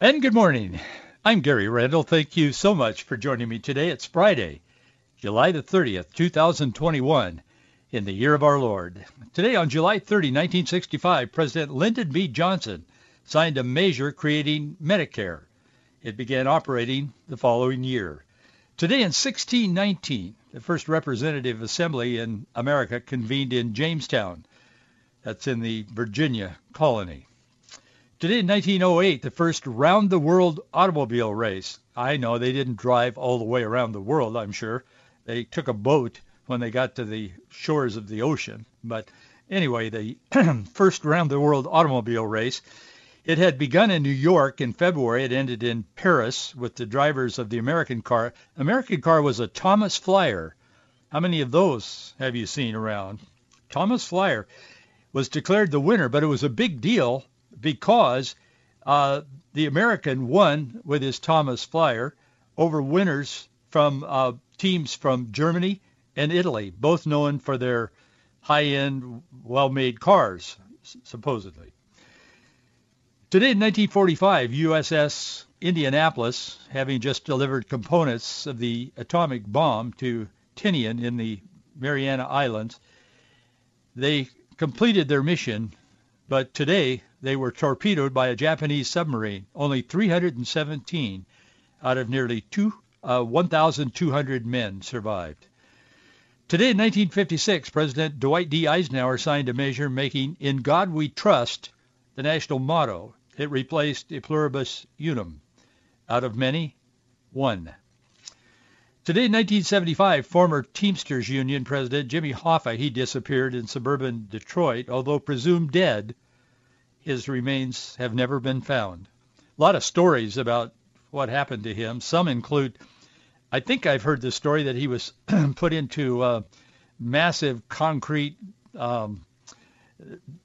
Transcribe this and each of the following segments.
And good morning. I'm Gary Randall. Thank you so much for joining me today. It's Friday, July the 30th, 2021, in the year of our Lord. Today on July 30, 1965, President Lyndon B. Johnson signed a measure creating Medicare. It began operating the following year. Today in 1619, the first representative assembly in America convened in Jamestown. That's in the Virginia colony. Today in 1908, the first round-the-world automobile race. I know they didn't drive all the way around the world, I'm sure. They took a boat when they got to the shores of the ocean. But anyway, the first round-the-world automobile race. It had begun in New York in February. It ended in Paris with the drivers of the American car. American car was a Thomas Flyer. How many of those have you seen around? Thomas Flyer was declared the winner, but it was a big deal because uh, the American won with his Thomas Flyer over winners from uh, teams from Germany and Italy, both known for their high-end, well-made cars, supposedly. Today in 1945, USS Indianapolis, having just delivered components of the atomic bomb to Tinian in the Mariana Islands, they completed their mission, but today they were torpedoed by a Japanese submarine. Only 317 out of nearly two, uh, 1,200 men survived. Today in 1956, President Dwight D. Eisenhower signed a measure making In God We Trust the national motto. It replaced E Pluribus Unum. Out of many, one. Today in 1975, former Teamsters Union President Jimmy Hoffa, he disappeared in suburban Detroit, although presumed dead his remains have never been found. A lot of stories about what happened to him. Some include, I think I've heard the story that he was put into uh, massive concrete um,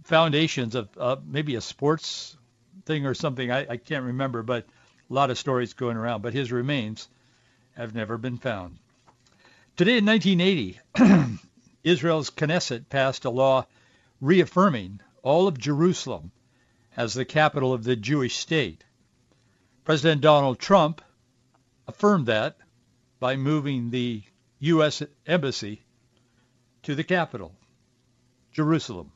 foundations of uh, maybe a sports thing or something. I, I can't remember, but a lot of stories going around. But his remains have never been found. Today in 1980, Israel's Knesset passed a law reaffirming all of Jerusalem as the capital of the Jewish state. President Donald Trump affirmed that by moving the U.S. Embassy to the capital, Jerusalem.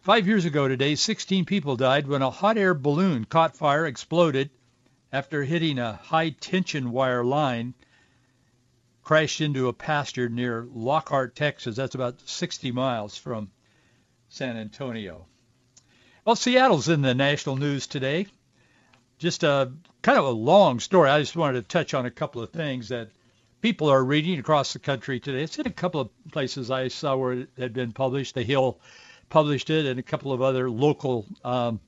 Five years ago today, 16 people died when a hot air balloon caught fire, exploded after hitting a high-tension wire line, crashed into a pasture near Lockhart, Texas. That's about 60 miles from San Antonio. Well, Seattle's in the national news today. Just a kind of a long story. I just wanted to touch on a couple of things that people are reading across the country today. It's in a couple of places I saw where it had been published. The Hill published it, and a couple of other local um,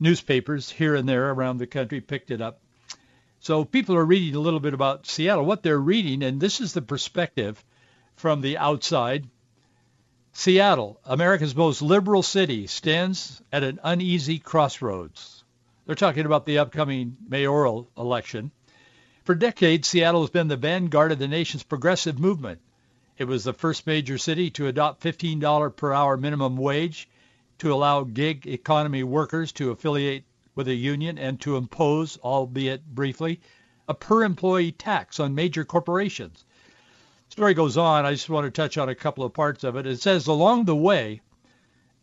newspapers here and there around the country picked it up. So people are reading a little bit about Seattle, what they're reading, and this is the perspective from the outside Seattle, America's most liberal city, stands at an uneasy crossroads. They're talking about the upcoming mayoral election. For decades, Seattle has been the vanguard of the nation's progressive movement. It was the first major city to adopt $15 per hour minimum wage, to allow gig economy workers to affiliate with a union, and to impose, albeit briefly, a per-employee tax on major corporations story goes on. I just want to touch on a couple of parts of it. It says along the way,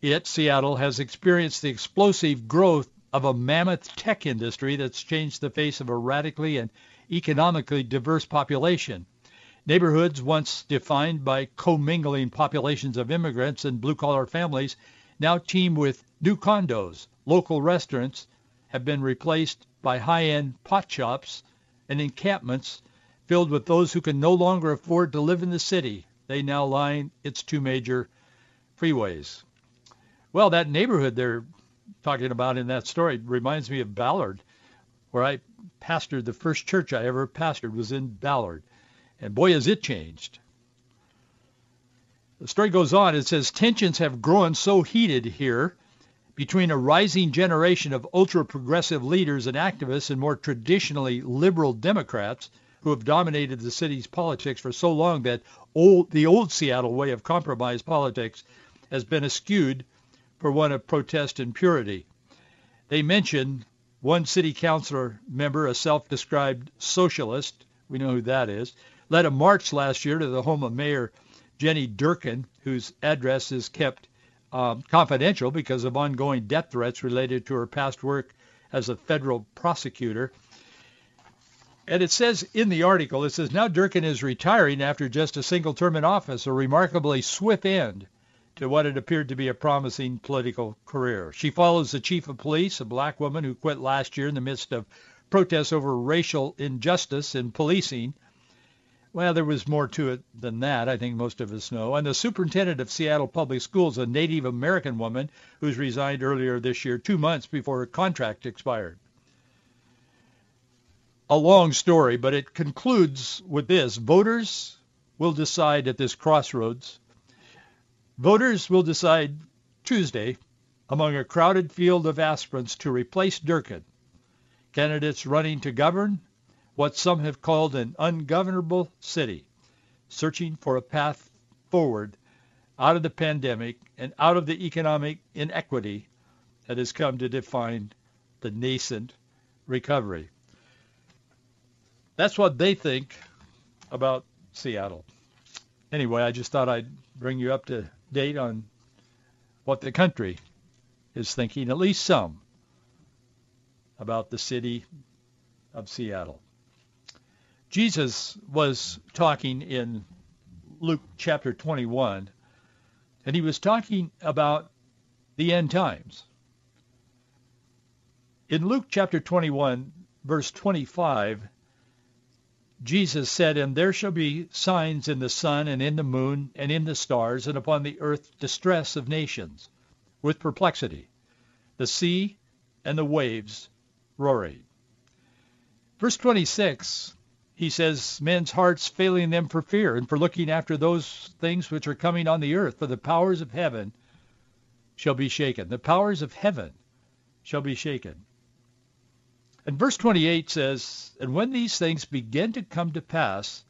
it, Seattle, has experienced the explosive growth of a mammoth tech industry that's changed the face of a radically and economically diverse population. Neighborhoods once defined by commingling populations of immigrants and blue-collar families now teem with new condos. Local restaurants have been replaced by high-end pot shops and encampments filled with those who can no longer afford to live in the city. They now line its two major freeways. Well, that neighborhood they're talking about in that story reminds me of Ballard, where I pastored. The first church I ever pastored was in Ballard. And boy, has it changed. The story goes on. It says tensions have grown so heated here between a rising generation of ultra-progressive leaders and activists and more traditionally liberal Democrats who have dominated the city's politics for so long that old, the old Seattle way of compromise politics has been eschewed for one of protest and purity. They mention one city councilor member, a self-described socialist, we know who that is, led a march last year to the home of Mayor Jenny Durkan, whose address is kept um, confidential because of ongoing death threats related to her past work as a federal prosecutor. And it says in the article, it says, now Durkan is retiring after just a single term in office, a remarkably swift end to what had appeared to be a promising political career. She follows the chief of police, a black woman who quit last year in the midst of protests over racial injustice in policing well, there was more to it than that, I think most of us know. And the superintendent of Seattle Public Schools, a Native American woman who's resigned earlier this year, two months before her contract expired. A long story, but it concludes with this. Voters will decide at this crossroads. Voters will decide Tuesday among a crowded field of aspirants to replace Durkan, Candidates running to govern what some have called an ungovernable city, searching for a path forward out of the pandemic and out of the economic inequity that has come to define the nascent recovery. That's what they think about Seattle. Anyway, I just thought I'd bring you up to date on what the country is thinking, at least some, about the city of Seattle. Jesus was talking in Luke chapter 21, and he was talking about the end times. In Luke chapter 21, verse 25, Jesus said, And there shall be signs in the sun and in the moon and in the stars, and upon the earth distress of nations, with perplexity, the sea and the waves roaring. Verse 26 he says, men's hearts failing them for fear and for looking after those things which are coming on the earth, for the powers of heaven shall be shaken. The powers of heaven shall be shaken. And verse 28 says, And when these things begin to come to pass,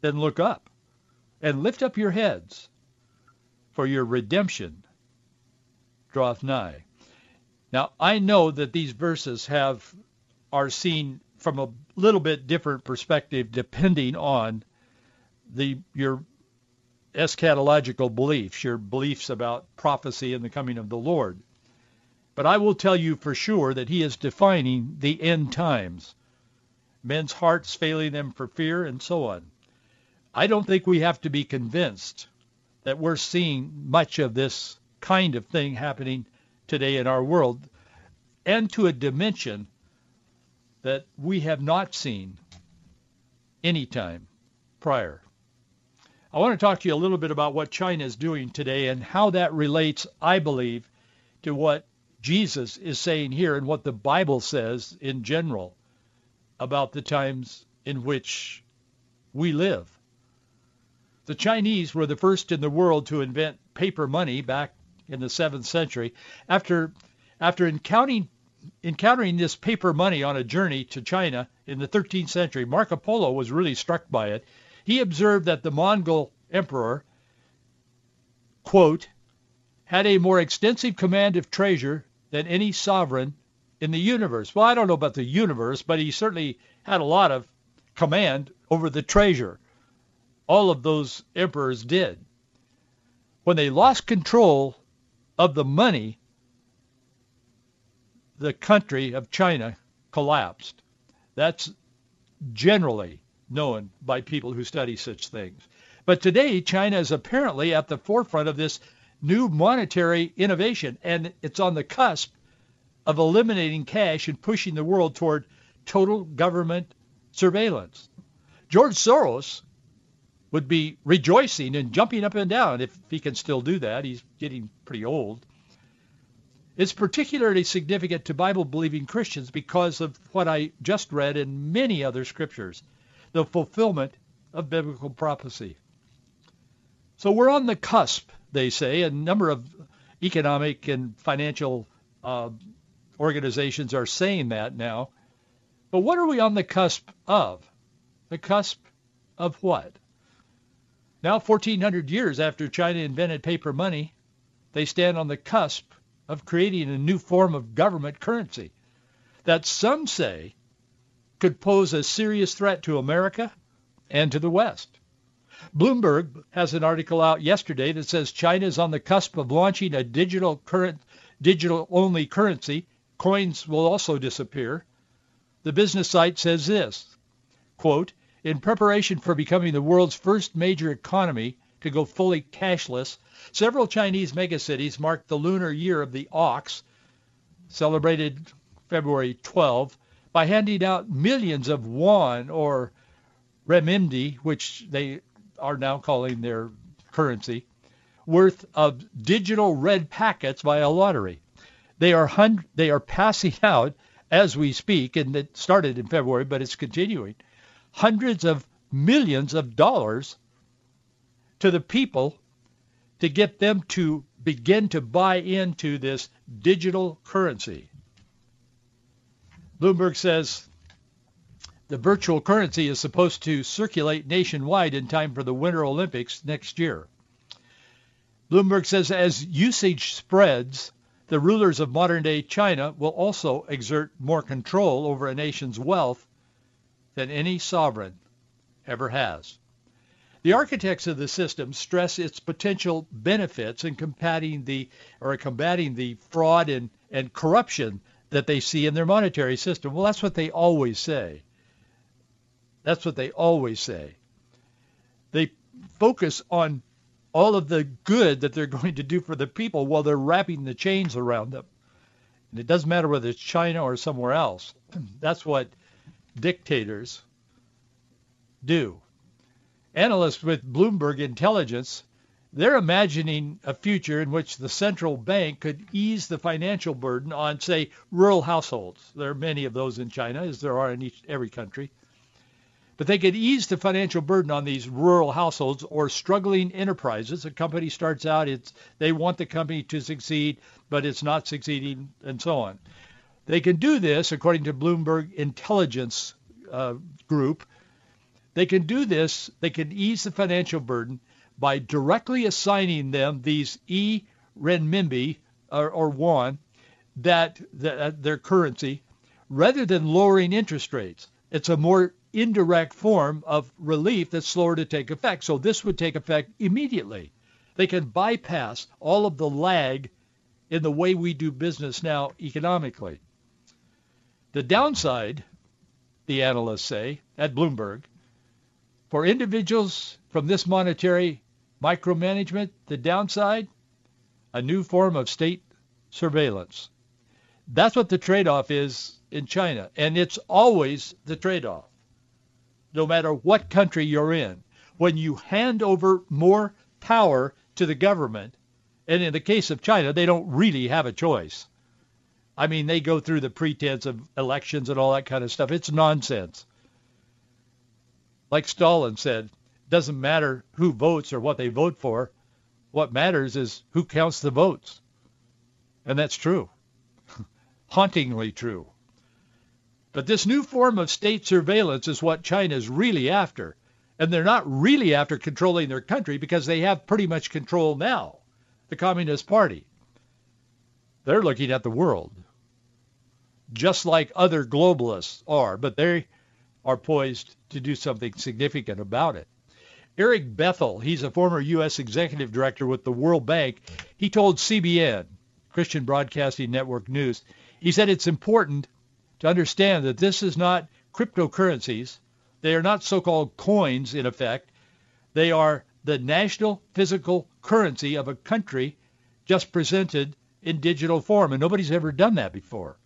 then look up and lift up your heads, for your redemption draweth nigh. Now, I know that these verses have are seen from a little bit different perspective depending on the your eschatological beliefs, your beliefs about prophecy and the coming of the Lord. But I will tell you for sure that he is defining the end times, men's hearts failing them for fear and so on. I don't think we have to be convinced that we're seeing much of this kind of thing happening today in our world and to a dimension that we have not seen any time prior. I want to talk to you a little bit about what China is doing today and how that relates, I believe, to what Jesus is saying here and what the Bible says in general about the times in which we live. The Chinese were the first in the world to invent paper money back in the 7th century. After, after encountering encountering this paper money on a journey to China in the 13th century, Marco Polo was really struck by it. He observed that the Mongol emperor, quote, had a more extensive command of treasure than any sovereign in the universe. Well, I don't know about the universe, but he certainly had a lot of command over the treasure. All of those emperors did. When they lost control of the money, the country of China collapsed. That's generally known by people who study such things. But today, China is apparently at the forefront of this new monetary innovation, and it's on the cusp of eliminating cash and pushing the world toward total government surveillance. George Soros would be rejoicing and jumping up and down if he can still do that. He's getting pretty old. It's particularly significant to Bible-believing Christians because of what I just read in many other scriptures, the fulfillment of biblical prophecy. So we're on the cusp, they say. A number of economic and financial uh, organizations are saying that now. But what are we on the cusp of? The cusp of what? Now, 1,400 years after China invented paper money, they stand on the cusp of creating a new form of government currency that some say could pose a serious threat to America and to the West. Bloomberg has an article out yesterday that says China is on the cusp of launching a digital current, digital only currency. Coins will also disappear. The business site says this, quote, in preparation for becoming the world's first major economy to go fully cashless, several Chinese megacities marked the lunar year of the ox, celebrated February 12, by handing out millions of yuan or renminbi, which they are now calling their currency, worth of digital red packets via lottery. They are hun- they are passing out as we speak, and it started in February, but it's continuing, hundreds of millions of dollars to the people to get them to begin to buy into this digital currency. Bloomberg says the virtual currency is supposed to circulate nationwide in time for the Winter Olympics next year. Bloomberg says as usage spreads, the rulers of modern-day China will also exert more control over a nation's wealth than any sovereign ever has. The architects of the system stress its potential benefits in combating the or combating the fraud and, and corruption that they see in their monetary system. Well, that's what they always say. That's what they always say. They focus on all of the good that they're going to do for the people while they're wrapping the chains around them. And it doesn't matter whether it's China or somewhere else. That's what dictators do. Analysts with Bloomberg Intelligence, they're imagining a future in which the central bank could ease the financial burden on, say, rural households. There are many of those in China, as there are in each, every country. But they could ease the financial burden on these rural households or struggling enterprises. A company starts out, it's they want the company to succeed, but it's not succeeding, and so on. They can do this, according to Bloomberg Intelligence uh, Group. They can do this. They can ease the financial burden by directly assigning them these e renminbi or, or yuan, that, that their currency, rather than lowering interest rates. It's a more indirect form of relief that's slower to take effect. So this would take effect immediately. They can bypass all of the lag in the way we do business now economically. The downside, the analysts say at Bloomberg, for individuals from this monetary micromanagement, the downside, a new form of state surveillance. That's what the trade-off is in China, and it's always the trade-off no matter what country you're in. When you hand over more power to the government, and in the case of China, they don't really have a choice. I mean, they go through the pretense of elections and all that kind of stuff. It's nonsense. Like Stalin said, doesn't matter who votes or what they vote for. What matters is who counts the votes. And that's true. Hauntingly true. But this new form of state surveillance is what China is really after. And they're not really after controlling their country because they have pretty much control now, the Communist Party. They're looking at the world, just like other globalists are, but they are poised to do something significant about it. Erik Bethel, he's a former U.S. executive director with the World Bank. He told CBN, Christian Broadcasting Network News, he said it's important to understand that this is not cryptocurrencies. They are not so-called coins in effect. They are the national physical currency of a country just presented in digital form, and nobody's ever done that before.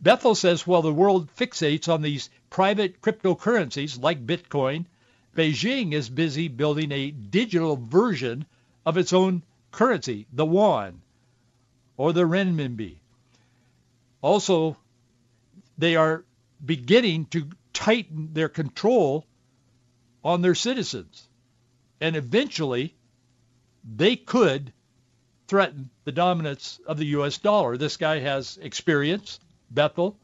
Bethel says while the world fixates on these private cryptocurrencies like Bitcoin, Beijing is busy building a digital version of its own currency, the yuan. or the renminbi. Also, they are beginning to tighten their control on their citizens. And eventually, they could threaten the dominance of the U.S. dollar. This guy has experience, Bethel,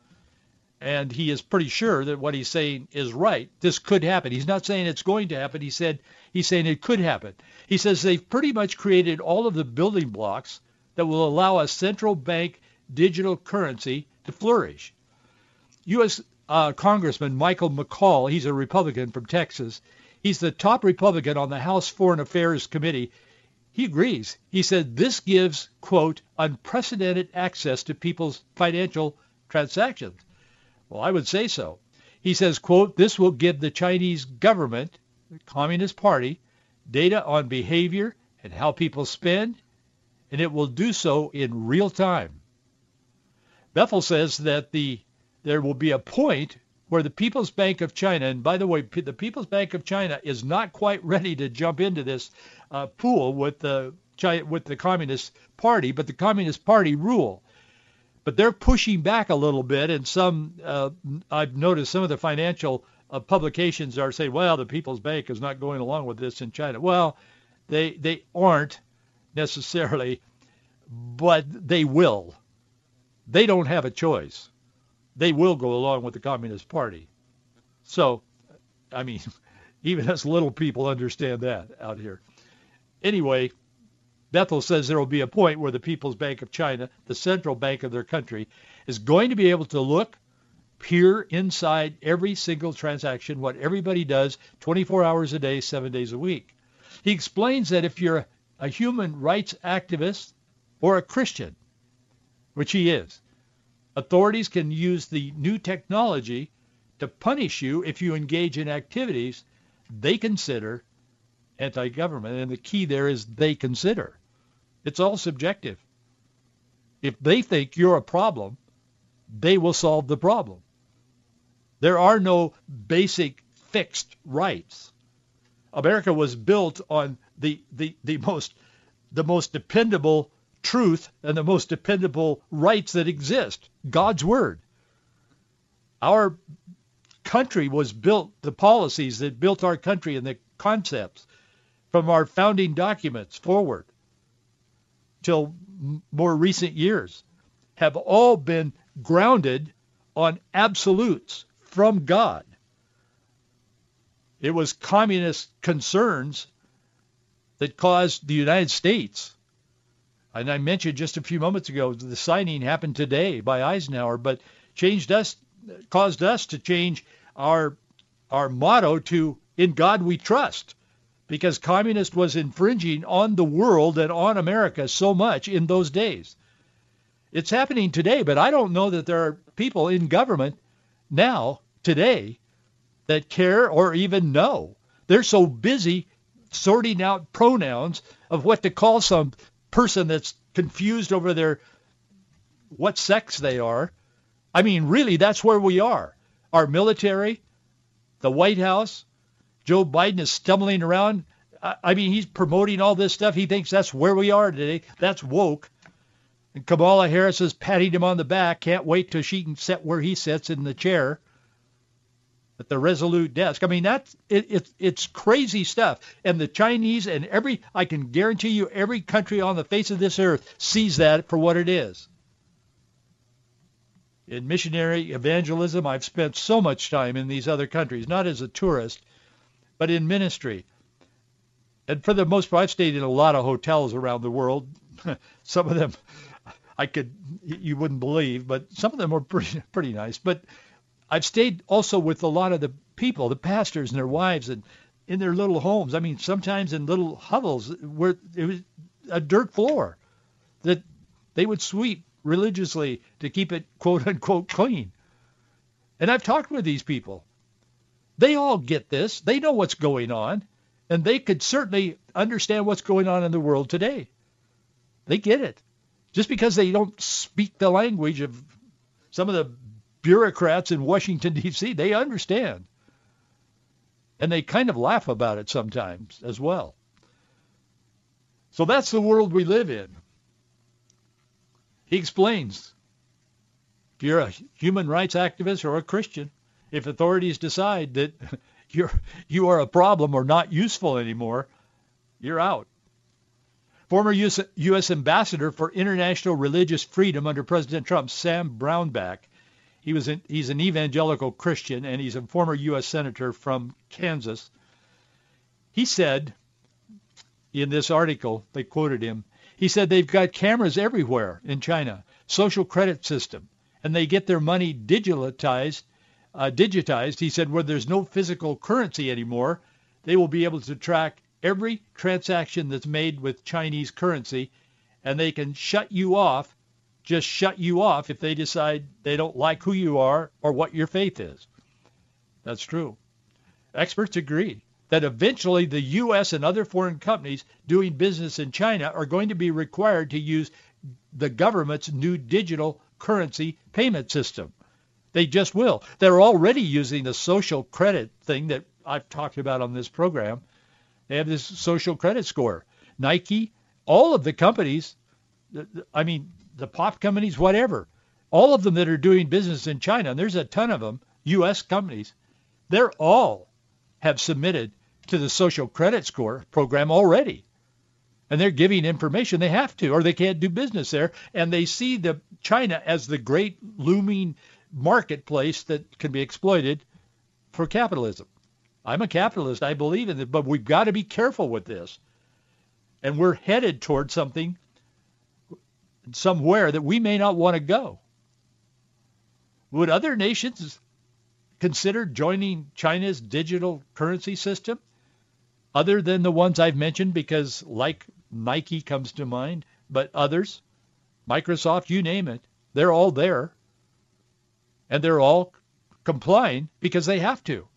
and he is pretty sure that what he's saying is right. This could happen. He's not saying it's going to happen. He said he's saying it could happen. He says they've pretty much created all of the building blocks that will allow a central bank digital currency to flourish. U.S. Uh, Congressman Michael McCaul, he's a Republican from Texas. He's the top Republican on the House Foreign Affairs Committee. He agrees. He said this gives, quote, unprecedented access to people's financial transactions. Well, I would say so. He says, quote, this will give the Chinese government, the Communist Party, data on behavior and how people spend, and it will do so in real time. Bethel says that the there will be a point where the People's Bank of China, and by the way, the People's Bank of China is not quite ready to jump into this uh, pool with the with the Communist Party, but the Communist Party rule but they're pushing back a little bit. And some, uh, I've noticed some of the financial uh, publications are saying, well, the People's Bank is not going along with this in China. Well, they they aren't necessarily, but they will. They don't have a choice. They will go along with the Communist Party. So, I mean, even us little people understand that out here. Anyway, Bethel says there will be a point where the People's Bank of China, the central bank of their country, is going to be able to look, peer inside every single transaction, what everybody does 24 hours a day, seven days a week. He explains that if you're a human rights activist or a Christian, which he is, authorities can use the new technology to punish you if you engage in activities they consider anti-government. And the key there is they consider. It's all subjective. If they think you're a problem, they will solve the problem. There are no basic fixed rights. America was built on the, the, the most the most dependable truth and the most dependable rights that exist, God's word. Our country was built, the policies that built our country and the concepts from our founding documents forward till more recent years have all been grounded on absolutes from God. It was communist concerns that caused the United States, and I mentioned just a few moments ago, the signing happened today by Eisenhower, but changed us, caused us to change our our motto to "In God We Trust." because communist was infringing on the world and on America so much in those days. It's happening today, but I don't know that there are people in government now, today, that care or even know. They're so busy sorting out pronouns of what to call some person that's confused over their what sex they are. I mean, really, that's where we are. Our military, the White House, Joe Biden is stumbling around. I mean, he's promoting all this stuff. He thinks that's where we are today. That's woke. And Kamala Harris is patting him on the back. Can't wait till she can sit where he sits in the chair at the Resolute desk. I mean, that's it, it's it's crazy stuff. And the Chinese and every I can guarantee you every country on the face of this earth sees that for what it is. In missionary evangelism, I've spent so much time in these other countries, not as a tourist, but in ministry. And for the most part, I've stayed in a lot of hotels around the world. some of them I could you wouldn't believe, but some of them were pretty pretty nice. But I've stayed also with a lot of the people, the pastors and their wives, and in their little homes. I mean, sometimes in little hovels where it was a dirt floor that they would sweep religiously to keep it quote unquote clean. And I've talked with these people. They all get this. They know what's going on. And they could certainly understand what's going on in the world today. They get it. Just because they don't speak the language of some of the bureaucrats in Washington, D.C., they understand. And they kind of laugh about it sometimes as well. So that's the world we live in. He explains, if you're a human rights activist or a Christian, if authorities decide that you're you are a problem or not useful anymore, you're out. Former US, U.S. Ambassador for International Religious Freedom under President Trump, Sam Brownback, he was an, he's an evangelical Christian and he's a former U.S. Senator from Kansas. He said in this article, they quoted him, he said they've got cameras everywhere in China, social credit system, and they get their money digitalized. Uh, digitized. He said where there's no physical currency anymore, they will be able to track every transaction that's made with Chinese currency, and they can shut you off, just shut you off if they decide they don't like who you are or what your faith is. That's true. Experts agree that eventually the U.S. and other foreign companies doing business in China are going to be required to use the government's new digital currency payment system. They just will. They're already using the social credit thing that I've talked about on this program they have this social credit score. Nike, all of the companies, I mean, the pop companies, whatever, all of them that are doing business in China, and there's a ton of them, U.S. companies, they're all have submitted to the social credit score program already. And they're giving information they have to, or they can't do business there. And they see the China as the great looming marketplace that can be exploited for capitalism. I'm a capitalist. I believe in it, but we've got to be careful with this. And we're headed towards something somewhere that we may not want to go. Would other nations consider joining China's digital currency system other than the ones I've mentioned because like Nike comes to mind, but others, Microsoft, you name it, they're all there. And they're all complying because they have to.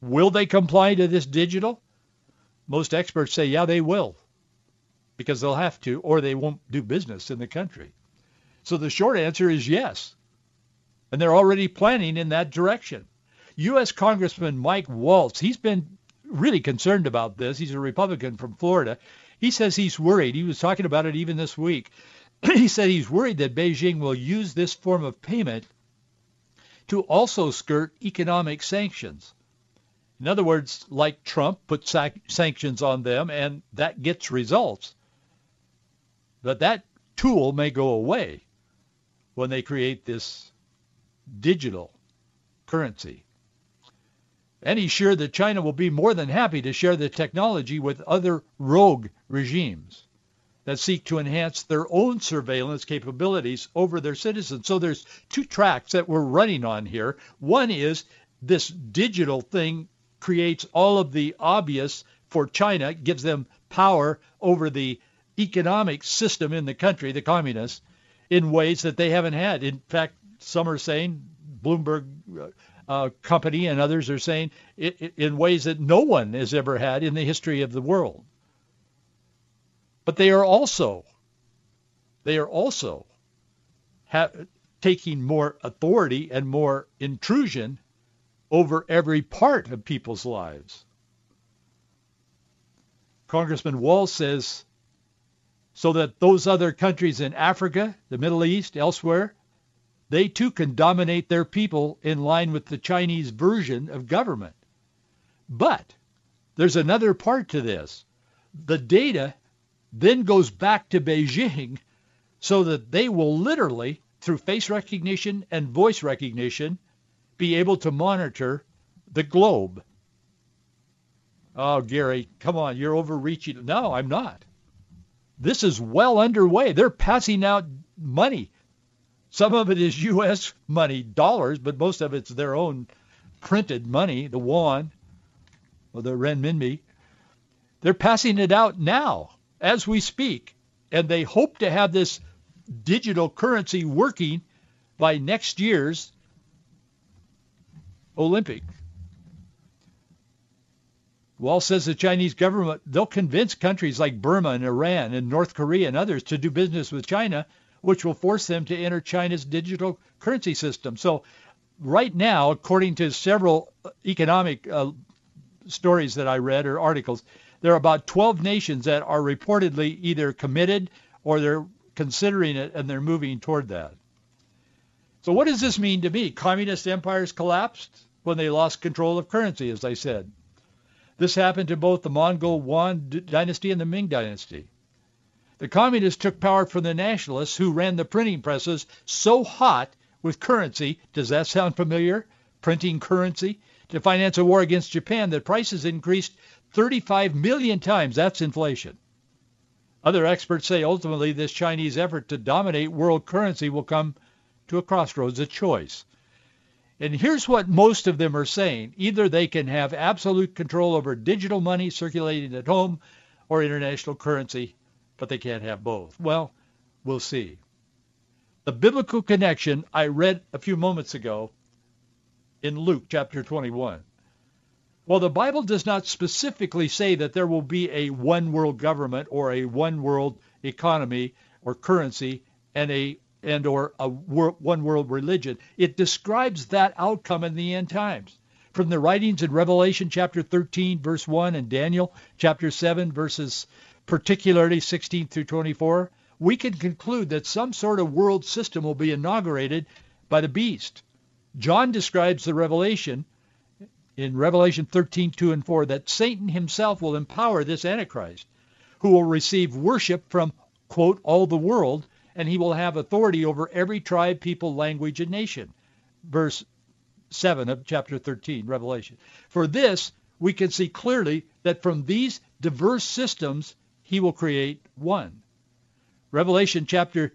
Will they comply to this digital? Most experts say, yeah, they will, because they'll have to, or they won't do business in the country. So the short answer is yes. And they're already planning in that direction. U.S. Congressman Mike Waltz, he's been really concerned about this. He's a Republican from Florida. He says he's worried. He was talking about it even this week. he said he's worried that Beijing will use this form of payment to also skirt economic sanctions. In other words, like Trump, put sac- sanctions on them and that gets results. But that tool may go away when they create this digital currency. And he's sure that China will be more than happy to share the technology with other rogue regimes that seek to enhance their own surveillance capabilities over their citizens. So there's two tracks that we're running on here. One is this digital thing creates all of the obvious for China, gives them power over the economic system in the country, the communists, in ways that they haven't had. In fact, some are saying, Bloomberg uh, Company and others are saying, it, it, in ways that no one has ever had in the history of the world. But they are also, they are also ha- taking more authority and more intrusion over every part of people's lives. Congressman Waltz says so that those other countries in Africa, the Middle East, elsewhere, they too can dominate their people in line with the Chinese version of government. But there's another part to this. The data then goes back to Beijing so that they will literally, through face recognition and voice recognition, be able to monitor the globe. Oh, Gary, come on, you're overreaching. No, I'm not. This is well underway. They're passing out money. Some of it is U.S. money, dollars, but most of it's their own printed money, the yuan or the renminbi. They're passing it out now as we speak, and they hope to have this digital currency working by next year's Olympic. Waltz says the Chinese government, they'll convince countries like Burma and Iran and North Korea and others to do business with China, which will force them to enter China's digital currency system. So right now, according to several economic uh, stories that I read or articles, there are about 12 nations that are reportedly either committed or they're considering it and they're moving toward that. So what does this mean to me? Communist empires collapsed when they lost control of currency, as I said. This happened to both the Mongol Yuan dynasty and the Ming dynasty. The communists took power from the nationalists who ran the printing presses so hot with currency. Does that sound familiar? Printing currency to finance a war against Japan that prices increased 35 million times. That's inflation. Other experts say ultimately this Chinese effort to dominate world currency will come to a crossroads, a choice. And here's what most of them are saying. Either they can have absolute control over digital money circulating at home or international currency, but they can't have both. Well, we'll see. The biblical connection I read a few moments ago in Luke chapter 21. While the Bible does not specifically say that there will be a one world government or a one world economy or currency and a and or a one world religion, it describes that outcome in the end times. From the writings in Revelation chapter 13 verse 1 and Daniel chapter 7 verses particularly 16 through 24, we can conclude that some sort of world system will be inaugurated by the beast. John describes the revelation in Revelation 13, 2 and 4 that Satan himself will empower this Antichrist who will receive worship from, quote, all the world, and he will have authority over every tribe, people, language, and nation. Verse 7 of chapter 13, Revelation. For this, we can see clearly that from these diverse systems, he will create one. Revelation chapter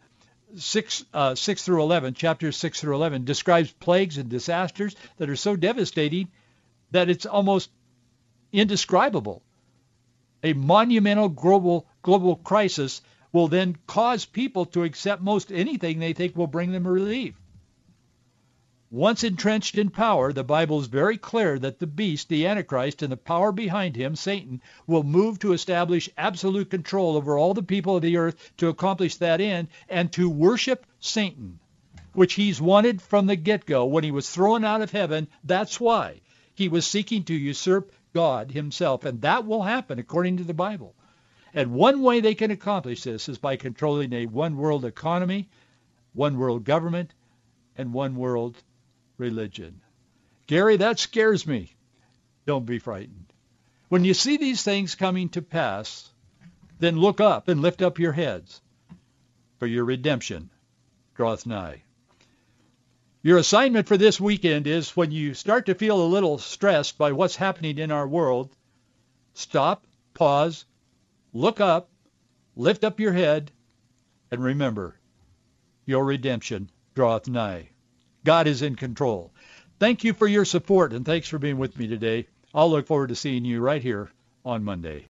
6, uh, 6 through 11, chapter 6 through 11, describes plagues and disasters that are so devastating that it's almost indescribable. A monumental global, global crisis will then cause people to accept most anything they think will bring them relief. Once entrenched in power, the Bible is very clear that the beast, the Antichrist, and the power behind him, Satan, will move to establish absolute control over all the people of the earth to accomplish that end and to worship Satan, which he's wanted from the get-go. When he was thrown out of heaven, that's why. He was seeking to usurp God himself, and that will happen according to the Bible. And one way they can accomplish this is by controlling a one-world economy, one world government, and one world religion. Gary, that scares me. Don't be frightened. When you see these things coming to pass, then look up and lift up your heads, for your redemption draweth nigh. Your assignment for this weekend is when you start to feel a little stressed by what's happening in our world, stop, pause, look up, lift up your head, and remember, your redemption draweth nigh. God is in control. Thank you for your support and thanks for being with me today. I'll look forward to seeing you right here on Monday.